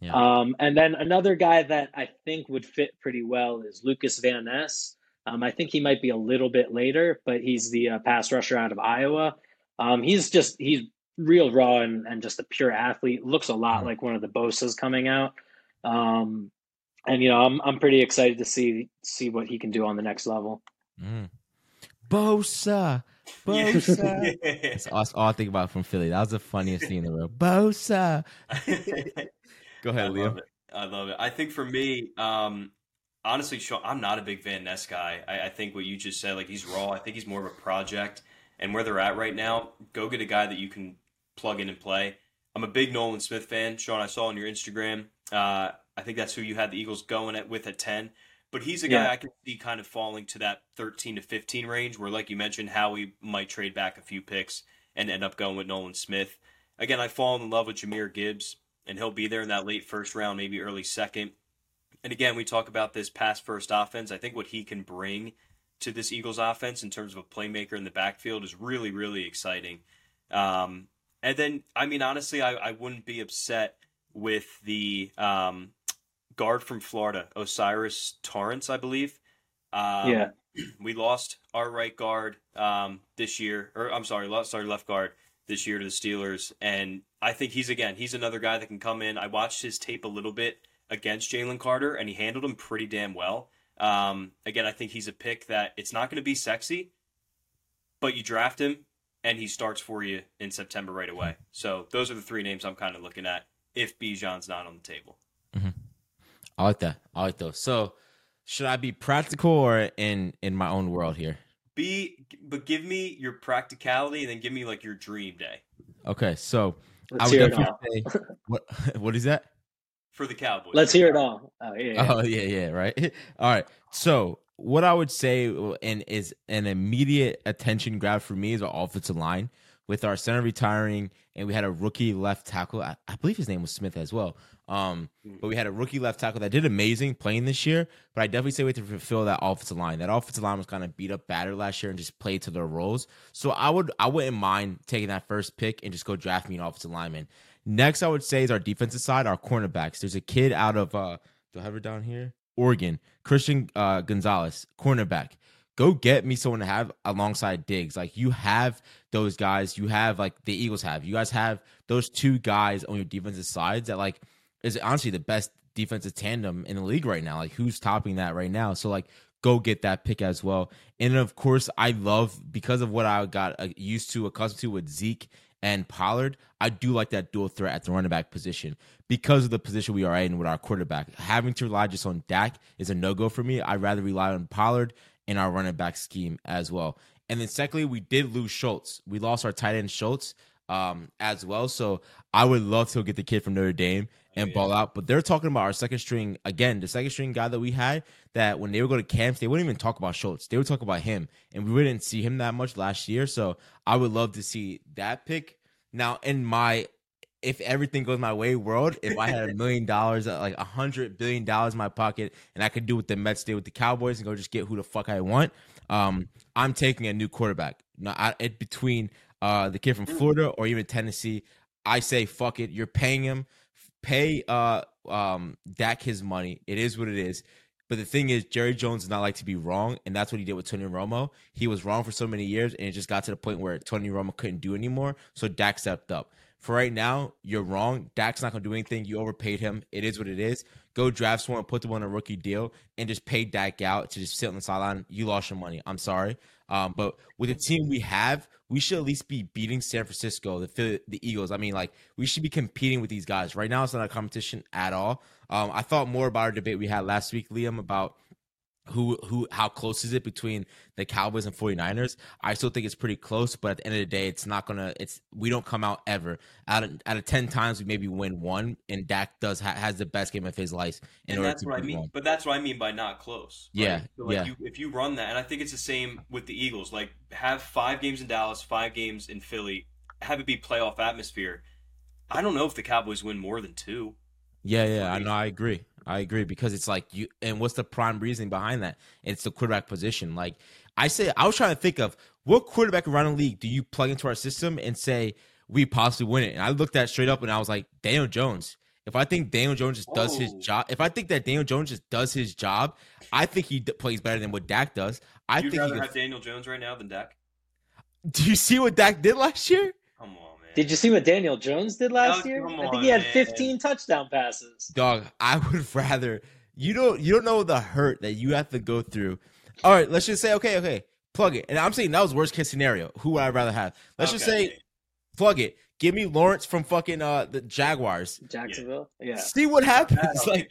Yeah. Um, and then another guy that I think would fit pretty well is Lucas Van Ness. Um, I think he might be a little bit later, but he's the uh, pass rusher out of Iowa. Um, he's just he's real raw and, and just a pure athlete. Looks a lot mm. like one of the Bosa's coming out. Um, and you know, I'm I'm pretty excited to see see what he can do on the next level.
Mm. Bosa, Bosa. *laughs* That's all I think about from Philly. That was the funniest thing in the world. Bosa. *laughs* Go ahead,
I
Leo.
Love it. I love it. I think for me, um, honestly, Sean, I'm not a big Van Ness guy. I, I, think what you just said, like he's raw. I think he's more of a project. And where they're at right now, go get a guy that you can plug in and play. I'm a big Nolan Smith fan, Sean. I saw on your Instagram. Uh, I think that's who you had the Eagles going at with at ten. But he's a guy yeah. I can see kind of falling to that 13 to 15 range, where, like you mentioned, Howie might trade back a few picks and end up going with Nolan Smith. Again, I fall in love with Jahmyr Gibbs and he'll be there in that late first round, maybe early second. And again, we talk about this pass first offense. I think what he can bring to this Eagles offense in terms of a playmaker in the backfield is really, really exciting. Um, and then, I mean, honestly, I, I wouldn't be upset with the um, guard from Florida, O'Cyrus Torrence, I believe.
Um, yeah.
We lost our right guard um, this year, or I'm sorry, lost our left guard this year to the Steelers. And I think he's again, he's another guy that can come in. I watched his tape a little bit against Jalen Carter, and he handled him pretty damn well. Um, again, I think he's a pick that it's not going to be sexy, but you draft him and he starts for you in September right away. So those are the three names I'm kind of looking at if Bijan's not on the table.
Mm-hmm. I like that. I like those. So should I be practical or in in my own world here?
Be, but give me your practicality and then give me like your dream day.
Okay, so Let's I would definitely say *laughs* what *laughs* what is that?
For the Cowboys.
Let's hear it all. Oh yeah. yeah.
Oh *laughs* yeah, yeah, right. All right. So what I would say and is an immediate attention grab for me is our offensive line with our center retiring and we had a rookie left tackle. I, I believe his name was Smith as well. Um, but we had a rookie left tackle that did amazing playing this year. But I definitely say we have to fulfill that offensive line. That offensive line was kind of beat up batter last year and just played to their roles. So I would I wouldn't mind taking that first pick and just go draft me an offensive lineman. Next, I would say is our defensive side, our cornerbacks. There's a kid out of uh, do I have it down here? Oregon, Christian uh, Gonzalez, cornerback go get me someone to have alongside Diggs. Like you have those guys, you have like the Eagles have. You guys have those two guys on your defensive sides that like is honestly the best defensive tandem in the league right now. Like who's topping that right now? So like go get that pick as well. And of course, I love because of what I got uh, used to, accustomed to with Zeke and Pollard. I do like that dual threat at the running back position because of the position we are in with our quarterback. Having to rely just on Dak is a no go for me. I'd rather rely on Pollard in our running back scheme as well. And then secondly, we did lose Schultz. We lost our tight end Schultz um, as well. So I would love to get the kid from Notre Dame and oh, yeah. ball out. But they're talking about our second string again, the second string guy that we had. That when they would go to camps, they wouldn't even talk about Schultz. They would talk about him, and we didn't see him that much last year. So I would love to see that pick. Now, in my if everything goes my way world, if I had a million dollars, uh, like a hundred billion dollars in my pocket, and I could do what the Mets did with the Cowboys and go just get who the fuck I want, um, I'm taking a new quarterback. Now, I, it, between uh, the kid from Florida or even Tennessee, I say fuck it. You're paying him, pay uh, um, Dak his money. It is what it is. But the thing is, Jerry Jones does not like to be wrong, and that's what he did with Tony Romo. He was wrong for so many years, and it just got to the point where Tony Romo couldn't do anymore. So Dak stepped up. For right now, you're wrong. Dak's not gonna do anything. You overpaid him. It is what it is. Go draft someone, put them on a rookie deal, and just pay Dak out to just sit on the sideline. You lost your money. I'm sorry. Um, but with the team we have, we should at least be beating San Francisco, the the Eagles. I mean, like we should be competing with these guys. Right now, it's not a competition at all. Um, I thought more about our debate we had last week, Liam, about who who how close is it between the Cowboys and 49ers? I still think it's pretty close, but at the end of the day, it's not gonna it's we don't come out ever. Out of out of 10 times we maybe win one and Dak does ha, has the best game of his life
in and that's what I mean. One. But that's what I mean by not close.
Right? Yeah.
So like
yeah.
You, if you run that and I think it's the same with the Eagles, like have 5 games in Dallas, 5 games in Philly, have it be playoff atmosphere. I don't know if the Cowboys win more than 2.
Yeah, yeah, I know I agree. I agree because it's like you. And what's the prime reason behind that? It's the quarterback position. Like I say, I was trying to think of what quarterback around the league do you plug into our system and say we possibly win it. And I looked at straight up and I was like, Daniel Jones. If I think Daniel Jones just does his job, if I think that Daniel Jones just does his job, I think he d- plays better than what Dak does. I
You'd
think
rather have Daniel Jones right now than Dak.
Do you see what Dak did last year?
Come on.
Did you see what Daniel Jones did last year? I think he had 15 touchdown passes.
Dog, I would *laughs* rather you don't you don't know the hurt that you have to go through. All right, let's just say okay, okay, plug it. And I'm saying that was worst case scenario. Who would I rather have? Let's okay. just say plug it. Give me Lawrence from fucking uh the Jaguars.
Jacksonville. Yeah.
See what happens. *laughs* Like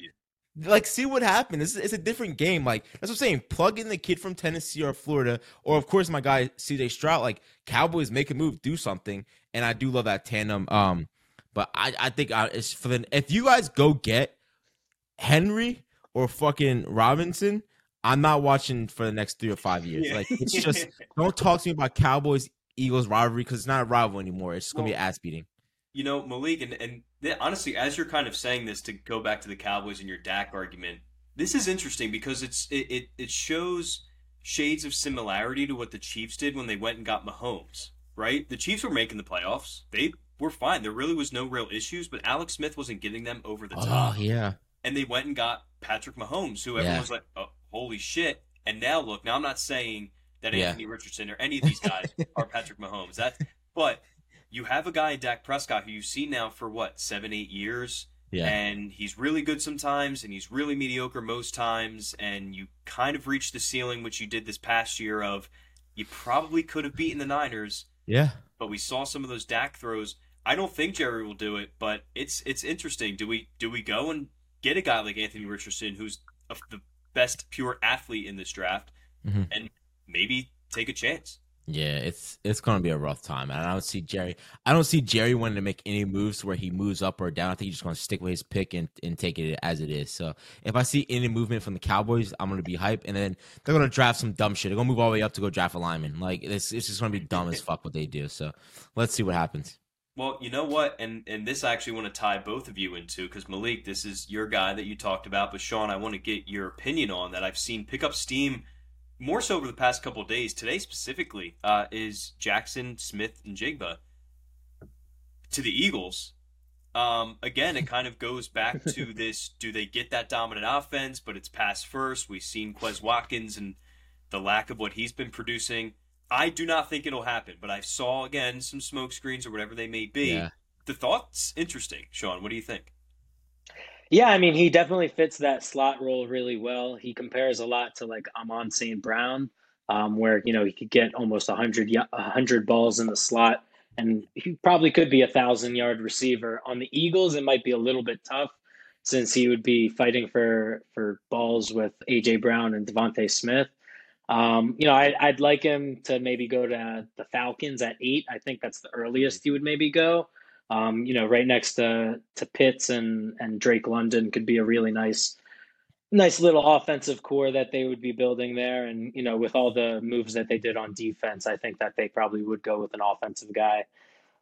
like see what happens. It's, it's a different game. Like that's what I'm saying. Plug in the kid from Tennessee or Florida, or of course my guy CJ Stroud. Like Cowboys make a move, do something, and I do love that tandem. Um, but I I think I, it's for the if you guys go get Henry or fucking Robinson, I'm not watching for the next three or five years. Yeah. Like it's just *laughs* don't talk to me about Cowboys Eagles rivalry because it's not a rival anymore. It's just gonna well, be ass beating.
You know, Malik, and and honestly, as you're kind of saying this to go back to the Cowboys and your Dak argument, this is interesting because it's it, it, it shows shades of similarity to what the Chiefs did when they went and got Mahomes right? The Chiefs were making the playoffs. They were fine. There really was no real issues, but Alex Smith wasn't getting them over the top.
Oh, yeah.
And they went and got Patrick Mahomes, who everyone yeah. was like, oh, holy shit. And now look, now I'm not saying that yeah. Anthony Richardson or any of these guys *laughs* are Patrick Mahomes. That, but you have a guy Dak Prescott who you've seen now for what seven, eight years. Yeah. And he's really good sometimes, and he's really mediocre most times. And you kind of reached the ceiling, which you did this past year of you probably could have beaten the Niners,
yeah.
But we saw some of those Dak throws. I don't think Jerry will do it, but it's it's interesting. Do we do we go and get a guy like Anthony Richardson, who's a, the best pure athlete in this draft, mm-hmm. and maybe take a chance?
Yeah, it's it's gonna be a rough time, and I don't see Jerry. I don't see Jerry wanting to make any moves where he moves up or down. I think he's just gonna stick with his pick and, and take it as it is. So if I see any movement from the Cowboys, I'm gonna be hyped. And then they're gonna draft some dumb shit. They're gonna move all the way up to go draft a lineman. Like it's it's just gonna be dumb as fuck what they do. So let's see what happens.
Well, you know what, and and this I actually want to tie both of you into because Malik, this is your guy that you talked about, but Sean, I want to get your opinion on that. I've seen pick up steam more so over the past couple days, today specifically, uh, is Jaxon, Smith-Njigba to the Eagles. Um, again, it kind of goes back *laughs* to this: do they get that dominant offense? But it's pass first. We've seen Quez Watkins and the lack of what he's been producing. I do not think it'll happen, but I saw again some smoke screens or whatever they may be. Yeah. The thoughts interesting, Sean. What do you think?
Yeah, I mean, he definitely fits that slot role really well. He compares a lot to like Amon St. Brown, um, where you know he could get almost 100, 100 balls in the slot, and he probably could be a thousand yard receiver. On the Eagles, it might be a little bit tough since he would be fighting for for balls with AJ Brown and DeVonta Smith. Um, you know, I, I'd like him to maybe go to the Falcons at eight. I think that's the earliest he would maybe go. Um, you know, right next to to Pitts and and Drake London could be a really nice nice little offensive core that they would be building there. And, you know, with all the moves that they did on defense, I think that they probably would go with an offensive guy.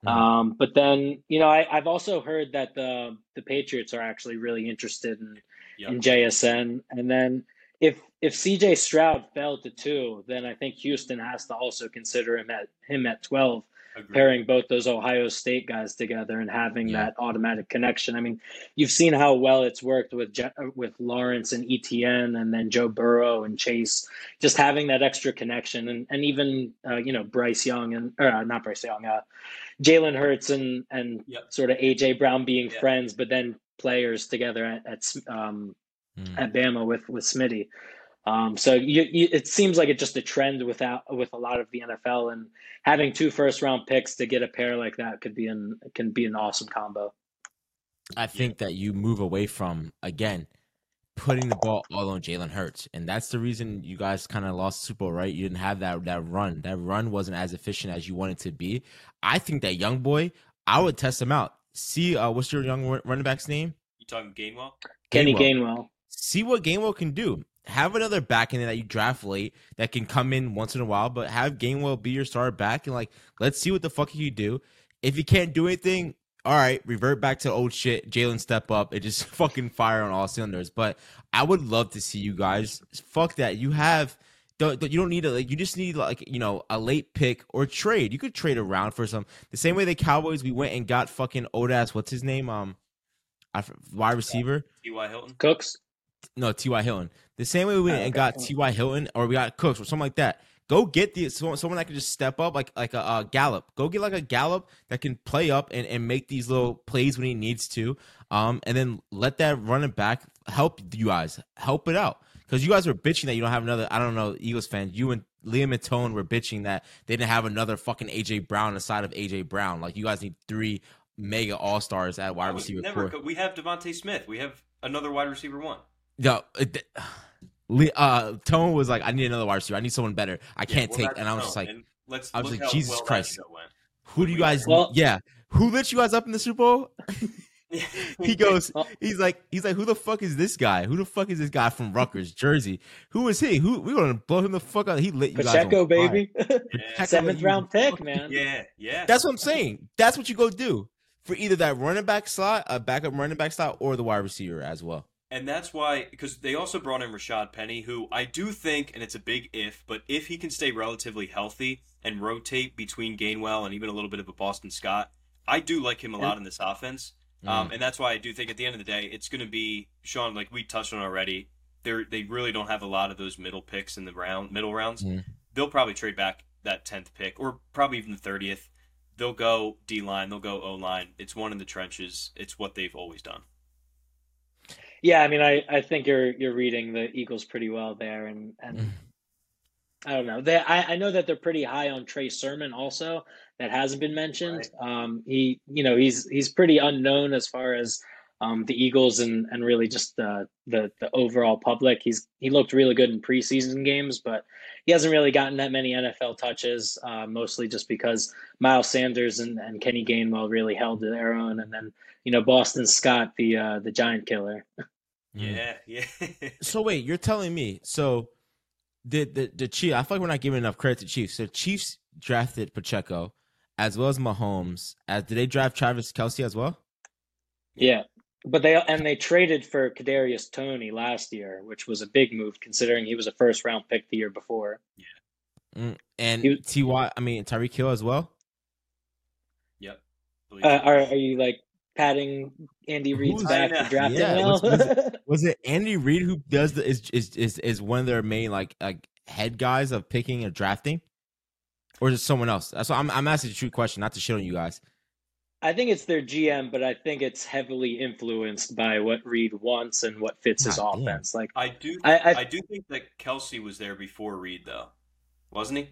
Mm-hmm. Um, but then, you know, I, have also heard that the the Patriots are actually really interested in yep. in JSN. And then if if CJ Stroud fell to two, then I think Houston has to also consider him at him at twelve Agreed. pairing both those Ohio State guys together and having yeah. that automatic connection. I mean, you've seen how well it's worked with Je- with Lawrence and ETN, and then Joe Burrow and Chase, just having that extra connection, and and even uh, you know Bryce Young and or uh, not Bryce Young, uh, Jalen Hurts and and yep. sort of AJ Brown being friends, but then players together at at, um, mm. at Bama with with Smitty. Um, so you, you, it seems like it's just a trend without with a lot of the NFL, and having two first round picks to get a pair like that could be an can be an awesome combo.
I think that you move away from again putting the ball all on Jalen Hurts, and that's the reason you guys kind of lost Super Bowl, right? You didn't have that that run. That run wasn't as efficient as you wanted to be. I think that young boy, I would test him out. See, uh, what's your young running back's name?
You talking Gainwell?
Kenny Gainwell. Gainwell.
See what Gainwell can do. Have another back in there that you draft late that can come in once in a while, but have Gainwell be your starter back and like let's see what the fuck you do. If you can't do anything, all right, revert back to old shit. Jalen step up and just *laughs* fucking fire on all cylinders. But I would love to see you guys. Fuck that. You have. don't, You don't need a like. You just need like you know a late pick or trade. You could trade around for some. The same way the Cowboys, we went and got fucking Odas. What's his name? Um, wide receiver.
T.Y. Hilton.
Cooks.
No, T.Y. Hilton. The same way we went oh, and got T.Y. Hilton or we got Cooks or something like that. Go get the someone that can just step up like like a, a Gallup. Go get like a Gallup that can play up and, and make these little plays when he needs to. Um, and then let that running back help you guys help it out because you guys were bitching that you don't have another. I don't know Eagles fans. You and Liam and Tone were bitching that they didn't have another fucking AJ Brown aside of AJ Brown. Like you guys need three mega all stars at wide receiver.
Never, we have DeVonta Smith. We have another wide receiver one.
No, *sighs* uh, Tone was like, I need another wide receiver. I need someone better. I can't yeah, well, take. And I was just like,
let's
I
was
like, Jesus well Christ, who do you guys? Well, yeah, who lit you guys up in the Super Bowl? *laughs* he goes, *laughs* he's like, he's like, who the fuck is this guy? Who the fuck is this guy from Rutgers, Jersey? Who is he? Who we gonna blow him the fuck out? He lit you
Pacheco,
guys
on baby, *laughs* yeah. seventh round pick, man.
Yeah, yeah.
That's what I'm saying. That's what you go do for either that running back slot, a backup running back slot, or the wide receiver as well.
And that's why, because they also brought in Rashad Penny, who I do think, and it's a big if, but if he can stay relatively healthy and rotate between Gainwell and even a little bit of a Boston Scott, I do like him a lot in this offense. Mm. Um, and that's why I do think at the end of the day, it's going to be Sean, like we touched on already. They they really don't have a lot of those middle picks in the round middle rounds. Mm. They'll probably trade back that tenth pick, or probably even the thirtieth. They'll go D line, they'll go O line. It's one in the trenches. It's what they've always done.
Yeah, I mean, I, I think you're you're reading the Eagles pretty well there, and and mm. I don't know. They I, I know that they're pretty high on Trey Sermon also. That hasn't been mentioned. Right. Um, he you know he's he's pretty unknown as far as um, the Eagles and and really just the, the the overall public. He's he looked really good in preseason games, but he hasn't really gotten that many NFL touches. Uh, mostly just because Miles Sanders and, and Kenny Gainwell really held their own, and then you know Boston Scott, the uh, the giant killer. *laughs*
Yeah, yeah. *laughs*
so wait, you're telling me so the the the Chiefs? I feel like we're not giving enough credit to Chiefs. So Chiefs drafted Pacheco as well as Mahomes. As did they draft Travis Kelce as well?
Yeah, but they and they traded for Kadarius Toney last year, which was a big move considering he was a first round pick the year before.
Yeah,
mm, and Ty, I mean Tyreek Hill as well.
Yep.
Uh, are are you like patting Andy Reid's back for drafting yeah. well?
Was, was, it, *laughs* was, it, Andy Reid who does the is, is is is one of their main like like head guys of picking and drafting, or is it someone else? That's what I'm I'm asking a true question, not to shit on you guys.
I think it's their GM, but I think it's heavily influenced by what Reid wants and what fits his God, offense. Like
I do, I, I, I do think that Kelce was there before Reid, though, wasn't he?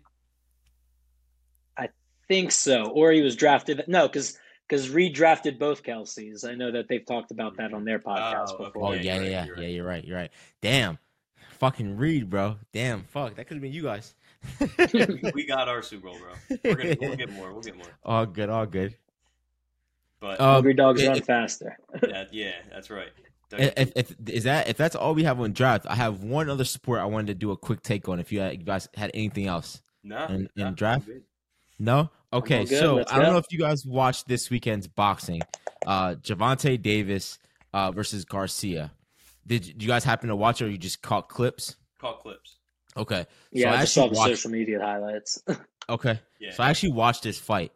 I think so, or he was drafted. No, because because Reid drafted both Kelces. I know that they've talked about that on their oh, podcast oh, before.
Oh yeah, yeah, yeah, yeah. You're right. You're right. Damn, fucking Reid, bro. Damn, fuck. That could have been you guys. *laughs*
we *laughs* got our Super Bowl, bro. We're gonna we'll get more. We'll get more.
All good. All good.
But
um, hungry dogs it, run it, faster. *laughs*
yeah, yeah, that's right.
If, if, is that if that's all we have on draft, I have one other sport I wanted to do a quick take on. If you, had, you guys had anything else,
no,
in, in draft, no. Okay, so Let's I don't go. know if you guys watched this weekend's boxing, uh, Gervonta Davis uh, versus Garcia. Did you guys happen to watch, or you just caught clips?
Caught clips.
Okay.
Yeah, so I, I just saw the watched... social media highlights. *laughs*
okay. Yeah. So I actually watched this fight,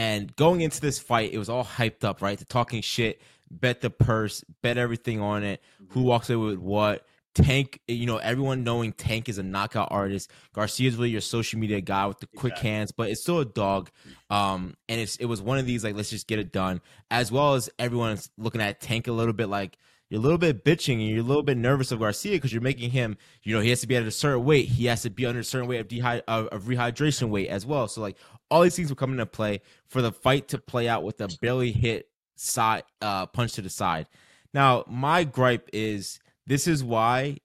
and going into this fight, it was all hyped up, right? The talking shit, bet the purse, bet everything on it. Who walks away with what? Tank, you know, everyone knowing Tank is a knockout artist. Garcia is really your social media guy with the quick exactly. hands, but it's still a dog. Um, and it's it was one of these like let's just get it done. As well as everyone's looking at Tank a little bit like you're a little bit bitching and you're a little bit nervous of Garcia because you're making him, you know, he has to be at a certain weight. He has to be under a certain weight of, dehy- of, of rehydration weight as well. So like all these things will come into play for the fight to play out with a barely hit side uh, punch to the side. Now, my gripe is this is why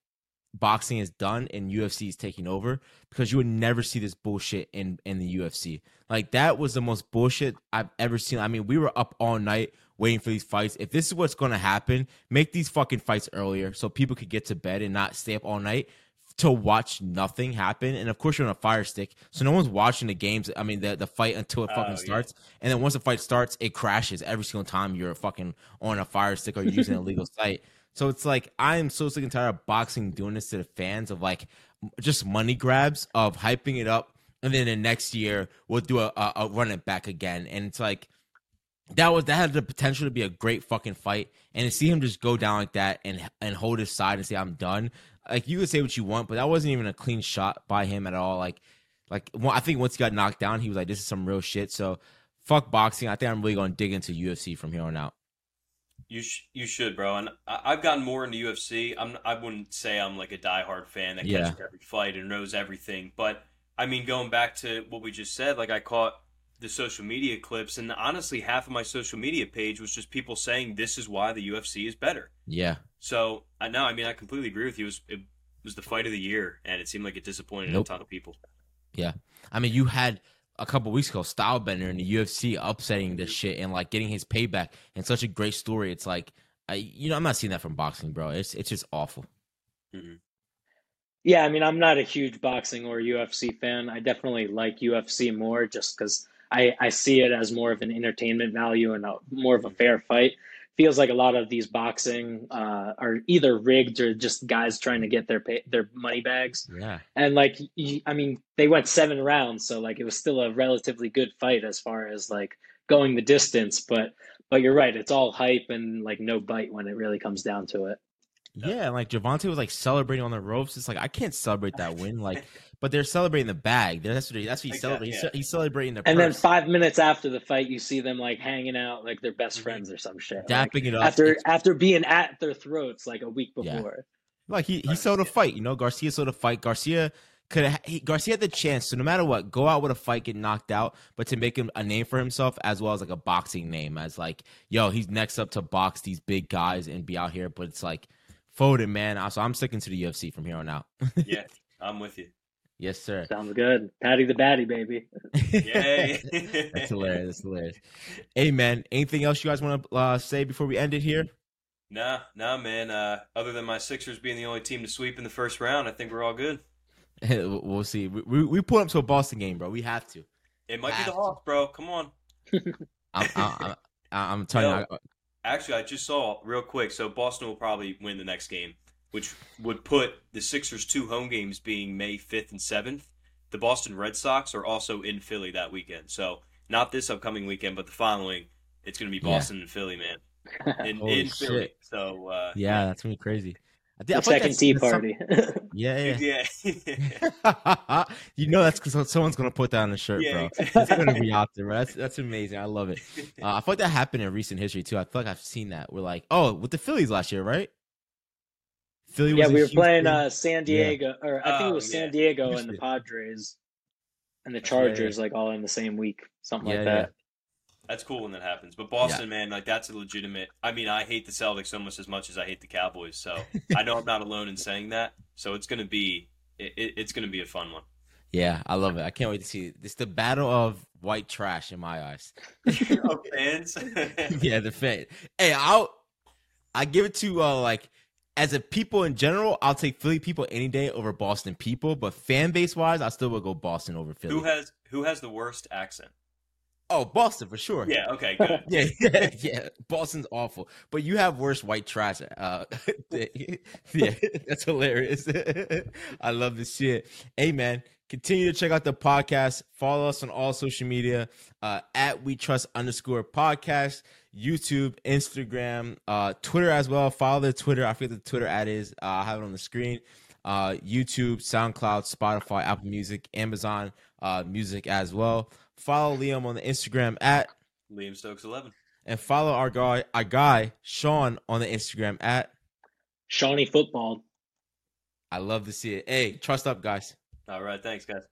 boxing is done and UFC is taking over because you would never see this bullshit in in the UFC. Like that was the most bullshit I've ever seen. I mean, we were up all night waiting for these fights. If this is what's going to happen, make these fucking fights earlier so people could get to bed and not stay up all night to watch nothing happen. And of course, you're on a fire stick, so no one's watching the games. I mean, the the fight until it fucking oh, starts. Yeah. And then once the fight starts, it crashes every single time you're fucking on a fire stick or using a legal *laughs* site. So it's like I am so sick and tired of boxing doing this to the fans of like just money grabs of hyping it up, and then the next year we'll do a, a, a run it back again. And it's like that was that had the potential to be a great fucking fight, and to see him just go down like that and and hold his side and say I'm done. Like you could say what you want, but that wasn't even a clean shot by him at all. Like, like well, I think once he got knocked down, he was like, "This is some real shit." So, fuck boxing. I think I'm really to dig into UFC from here on out.
You sh- you should, bro. And I- have gotten more into UFC. I'm I wouldn't say I'm like a diehard fan that yeah. catches every fight and knows everything, but I mean, going back to what we just said, like I caught the social media clips, and honestly, half of my social media page was just people saying this is why the UFC is better.
Yeah.
So I know. I mean, I completely agree with you. It was, it was the fight of the year, and it seemed like it disappointed nope. a ton of people.
Yeah. I mean, you had a couple weeks ago Stylebender in the UFC upsetting this shit and like getting his payback and such a great story. It's like, I, you know, I'm not seeing that from boxing, bro. It's it's just awful.
Mm-hmm. Yeah, I mean, I'm not a huge boxing or UFC fan. I definitely like UFC more just because I, I see it as more of an entertainment value and a, more of a fair fight. Feels like a lot of these boxing uh, are either rigged or just guys trying to get their pay, their money bags.
Yeah,
and like I mean, they went seven rounds, so like it was still a relatively good fight as far as like going the distance. But but you're right, it's all hype and like no bite when it really comes down to it.
Yeah, like Gervonta was like celebrating on the ropes. It's like I can't celebrate that win. Like, *laughs* but they're celebrating the bag. That's what he, that's what he's celebrating. Yeah. He's, celebrating the.
And purse. then five minutes after the fight, you see them like hanging out like they're best mm-hmm. friends or some shit.
Dapping
like,
it up
after it's... after being at their throats like a week before. Yeah.
Like he he sold a fight. You know, Garcia sold a fight. Garcia could have Garcia had the chance to no matter what go out with a fight, get knocked out, but to make him a name for himself as well as like a boxing name as like yo he's next up to box these big guys and be out here. But it's like Foden, man. So I'm sticking to the UFC from here on out.
yeah, I'm with you.
Yes, sir.
Sounds good. Paddy the Baddie, baby.
Yay. *laughs*
That's hilarious. That's hilarious. Hey, man, anything else you guys want to uh, say before we end it here?
Nah, nah, man. Uh, other than my Sixers being the only team to sweep in the first round, I think we're all good. *laughs*
we'll see. We, we, we pull up to a Boston game, bro. We have to.
It might have be the Hawks, bro. Come on. *laughs*
I'm, I'm, I'm, I'm telling you.
Actually, I just saw real quick. So Boston will probably win the next game, which would put the Sixers' two home games being May 5th and 7th. The Boston Red Sox are also in Philly that weekend. So not this upcoming weekend, but the following. It's going to be Boston yeah. and Philly, man. *laughs* In, in Philly. So uh,
yeah, that's gonna be crazy.
I think, the I second tea party. *laughs*
yeah,
yeah.
yeah. *laughs* you know that's because someone's gonna put that on a shirt, yeah, bro. Exactly. It's gonna be out there, bro. That's that's amazing. I love it. Uh, I feel like that happened in recent history too. I feel like I've seen that. We're like, oh, with the Phillies last year, right?
Philly. yeah, we were playing uh, San Diego, yeah. or I think oh, it was San Diego and the Padres and the Chargers, like all in the same week, something like that.
That's cool when that happens. But Boston, yeah. man, like that's a legitimate. I mean, I hate the Celtics almost as much as I hate the Cowboys. So I know I'm not alone in saying that. So it's gonna be it, it's gonna be a fun one.
Yeah, I love it. I can't wait to see it. It's the battle of white trash in my eyes. *laughs*
of fans. *laughs*
yeah, the fan. Hey, I'll I give it to uh like as a people in general, I'll take Philly people any day over Boston people. But fan base wise, I still would go Boston over Philly.
Who has who has the worst accent?
Oh, Boston for sure.
Yeah. Okay. *laughs* Good.
yeah, yeah. Yeah. Boston's awful, but you have worse white trash. Uh, *laughs* yeah, that's hilarious. *laughs* I love this shit. Hey, man, continue to check out the podcast. Follow us on all social media uh, at We Trust underscore podcast, YouTube, Instagram, uh, Twitter as well. Follow the Twitter. I forget the Twitter ad is. Uh, I have it on the screen. Uh, YouTube, SoundCloud, Spotify, Apple Music, Amazon uh, Music as well. Follow Liam on the Instagram at
Liam Stokes eleven,
and follow our guy, our guy Sean on the Instagram at
Shawnee Football.
I love to see it. Hey, trust up, guys.
All right, thanks, guys.